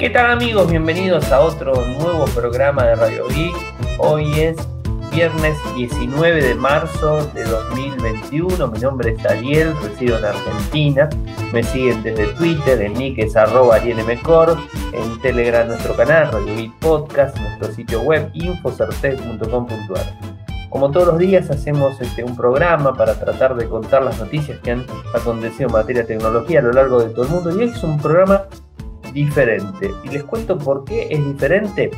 ¿Qué tal amigos? Bienvenidos a otro nuevo programa de Radio Geek. Hoy es viernes 19 de marzo de 2021. Mi nombre es Ariel, resido en Argentina. Me siguen desde Twitter, en nick es arroba arielmcor, en Telegram nuestro canal, Radio Geek Podcast, nuestro sitio web infocertec.com.ar. Como todos los días hacemos este, un programa para tratar de contar las noticias que han acontecido en materia de tecnología a lo largo de todo el mundo y hoy es un programa diferente. Y les cuento por qué es diferente.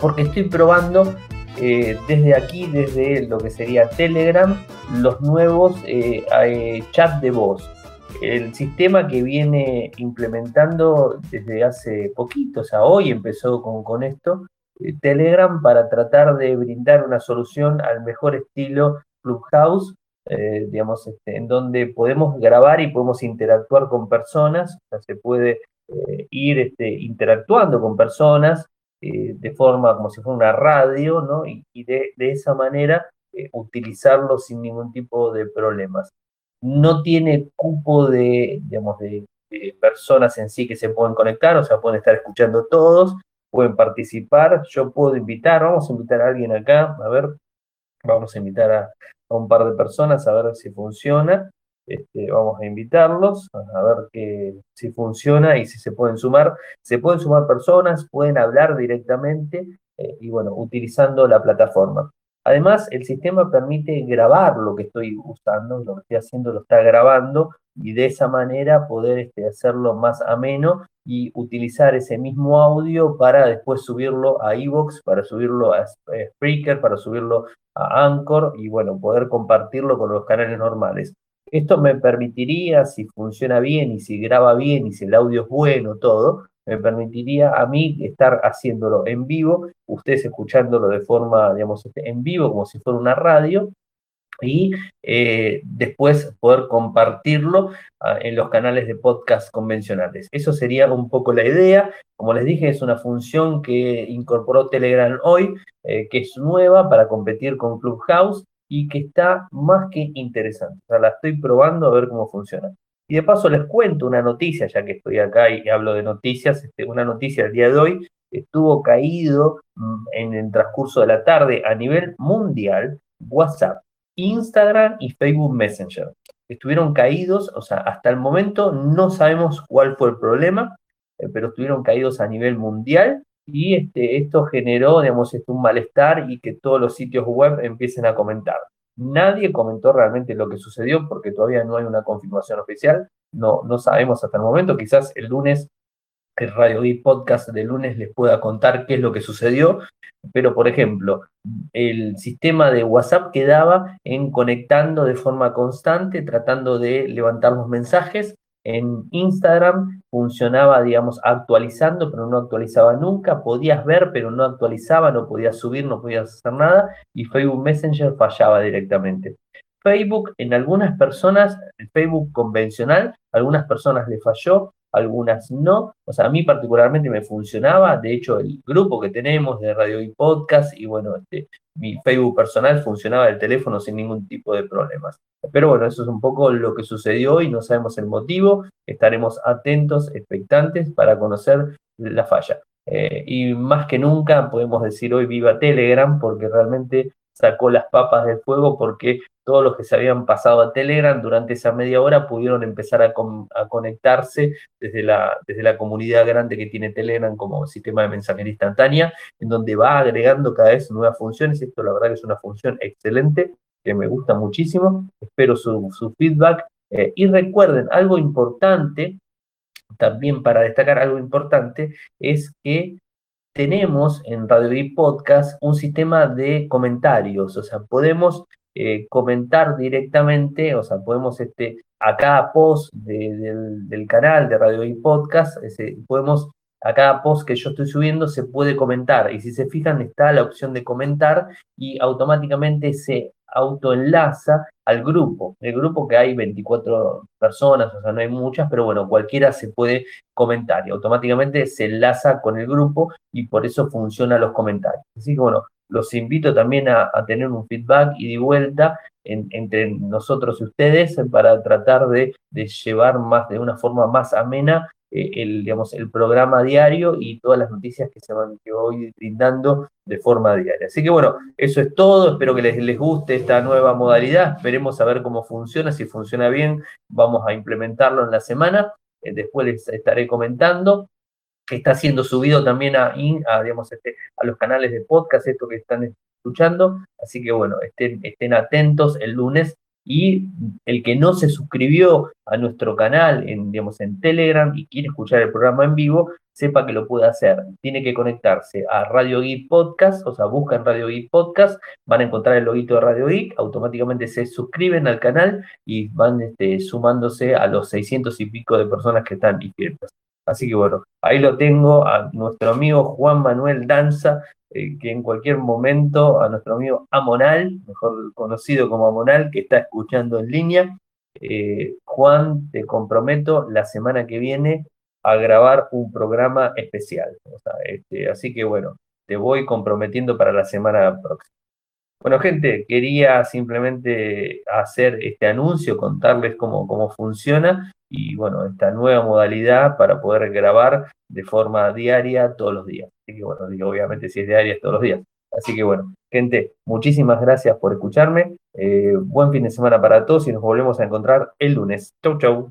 Porque estoy probando eh, desde aquí, desde lo que sería Telegram, los nuevos eh, eh, chat de voz. El sistema que viene implementando desde hace poquito, o sea, hoy empezó con, con esto, Telegram para tratar de brindar una solución al mejor estilo Clubhouse, digamos, este, en donde podemos grabar y podemos interactuar con personas, o sea, se puede ir este, interactuando con personas eh, de forma como si fuera una radio. Y, de, esa manera eh, utilizarlo sin ningún tipo de problemas. No tiene cupo de, personas en sí que se pueden conectar, o sea, pueden estar escuchando todos, pueden participar, yo puedo invitar, vamos a invitar a alguien acá, a ver, vamos a invitar a un par de personas a ver si funciona. Este, vamos a invitarlos a ver que, si funciona y si se pueden sumar. Se pueden sumar personas, pueden hablar directamente eh, y bueno, utilizando la plataforma. Además, el sistema permite grabar lo que estoy usando, lo que estoy haciendo lo está grabando y de esa manera poder este, hacerlo más ameno y utilizar ese mismo audio para después subirlo a Evox, para subirlo a Spreaker, para subirlo a Anchor y bueno, poder compartirlo con los canales normales. Esto me permitiría, si funciona bien y si graba bien y si el audio es bueno, todo, me permitiría a mí estar haciéndolo en vivo, ustedes escuchándolo de forma, digamos, este, en vivo, como si fuera una radio, y eh, después poder compartirlo ah, en los canales de podcast convencionales. Eso sería un poco la idea. Como les dije, es una función que incorporó Telegram hoy, eh, que es nueva para competir con Clubhouse y que está más que interesante. O sea, la estoy probando a ver cómo funciona. Y de paso les cuento una noticia, ya que estoy acá y hablo de noticias, este, una noticia del día de hoy, estuvo caído mm, en el transcurso de la tarde a nivel mundial WhatsApp, Instagram y Facebook Messenger. Estuvieron caídos, o sea, hasta el momento no sabemos cuál fue el problema, eh, pero estuvieron caídos a nivel mundial y este, esto generó, digamos, este, un malestar y que todos los sitios web empiecen a comentar. Nadie comentó realmente lo que sucedió porque todavía no hay una confirmación oficial, no, no sabemos hasta el momento, quizás el lunes el Radio y Podcast de lunes les pueda contar qué es lo que sucedió, pero por ejemplo, el sistema de WhatsApp quedaba en conectando de forma constante, tratando de levantar los mensajes, en Instagram funcionaba, digamos, actualizando, pero no actualizaba nunca. Podías ver, pero no actualizaba, no podías subir, no podías hacer nada. Y Facebook Messenger fallaba directamente. Facebook, en algunas personas, el Facebook convencional, algunas personas le falló, algunas no. O sea, a mí particularmente me funcionaba. De hecho, el grupo que tenemos de radio y podcast y bueno, este, mi Facebook personal funcionaba del teléfono sin ningún tipo de problemas. Pero bueno, eso es un poco lo que sucedió hoy, no sabemos el motivo, estaremos atentos, expectantes para conocer la falla. Eh, y más que nunca podemos decir hoy viva Telegram porque realmente sacó las papas del fuego porque todos los que se habían pasado a Telegram durante esa media hora pudieron empezar a, conectarse desde la, comunidad grande que tiene Telegram como sistema de mensajería instantánea, en donde va agregando cada vez nuevas funciones. Esto la verdad es una función excelente que me gusta muchísimo. Espero su, feedback. Eh, y recuerden, algo importante, también para destacar algo importante, es que tenemos en Radio y Podcast un sistema de comentarios, o sea, podemos eh, comentar directamente, o sea, podemos este, a cada post del, canal de Radio y Podcast, podemos a cada post que yo estoy subiendo se puede comentar y si se fijan está la opción de comentar y automáticamente se autoenlaza al grupo. El grupo que hay 24 personas, o sea, no hay muchas, pero bueno, cualquiera se puede comentar y automáticamente se enlaza con el grupo y por eso funcionan los comentarios. Así que bueno, los invito también a, tener un feedback y de vuelta entre nosotros y ustedes para tratar de, llevar más de una forma más amena el, digamos, el programa diario y todas las noticias que se van que voy brindando de forma diaria. Así que bueno, eso es todo. Espero que les, les guste esta nueva modalidad. Esperemos a ver cómo funciona. Si funciona bien, vamos a implementarlo en la semana. Eh, después les estaré comentando está siendo subido también a, digamos, este, a los canales de podcast, esto que están escuchando. Así que bueno, estén, estén atentos el lunes y el que no se suscribió a nuestro canal en, digamos, en Telegram y quiere escuchar el programa en vivo, sepa que lo puede hacer. Tiene que conectarse a Radio Geek Podcast, o sea, buscan Radio Geek Podcast, van a encontrar el loguito de Radio Geek, automáticamente se suscriben al canal y van este, sumándose a los 600 y pico de personas que están inscritas. Así que bueno, ahí lo tengo a nuestro amigo Juan Manuel Danza, eh, que en cualquier momento a nuestro amigo Amonal, mejor conocido como Amonal, que está escuchando en línea. Eh, Juan, te comprometo la semana que viene a grabar un programa especial. Este, así que bueno, te voy comprometiendo para la semana próxima. Bueno, gente, quería simplemente hacer este anuncio, contarles cómo, cómo funciona y bueno, esta nueva modalidad para poder grabar de forma diaria todos los días. Así que bueno, digo, obviamente si es diaria es todos los días. Así que bueno, gente, muchísimas gracias por escucharme. Eh, buen fin de semana para todos y nos volvemos a encontrar el lunes. Chau, chau.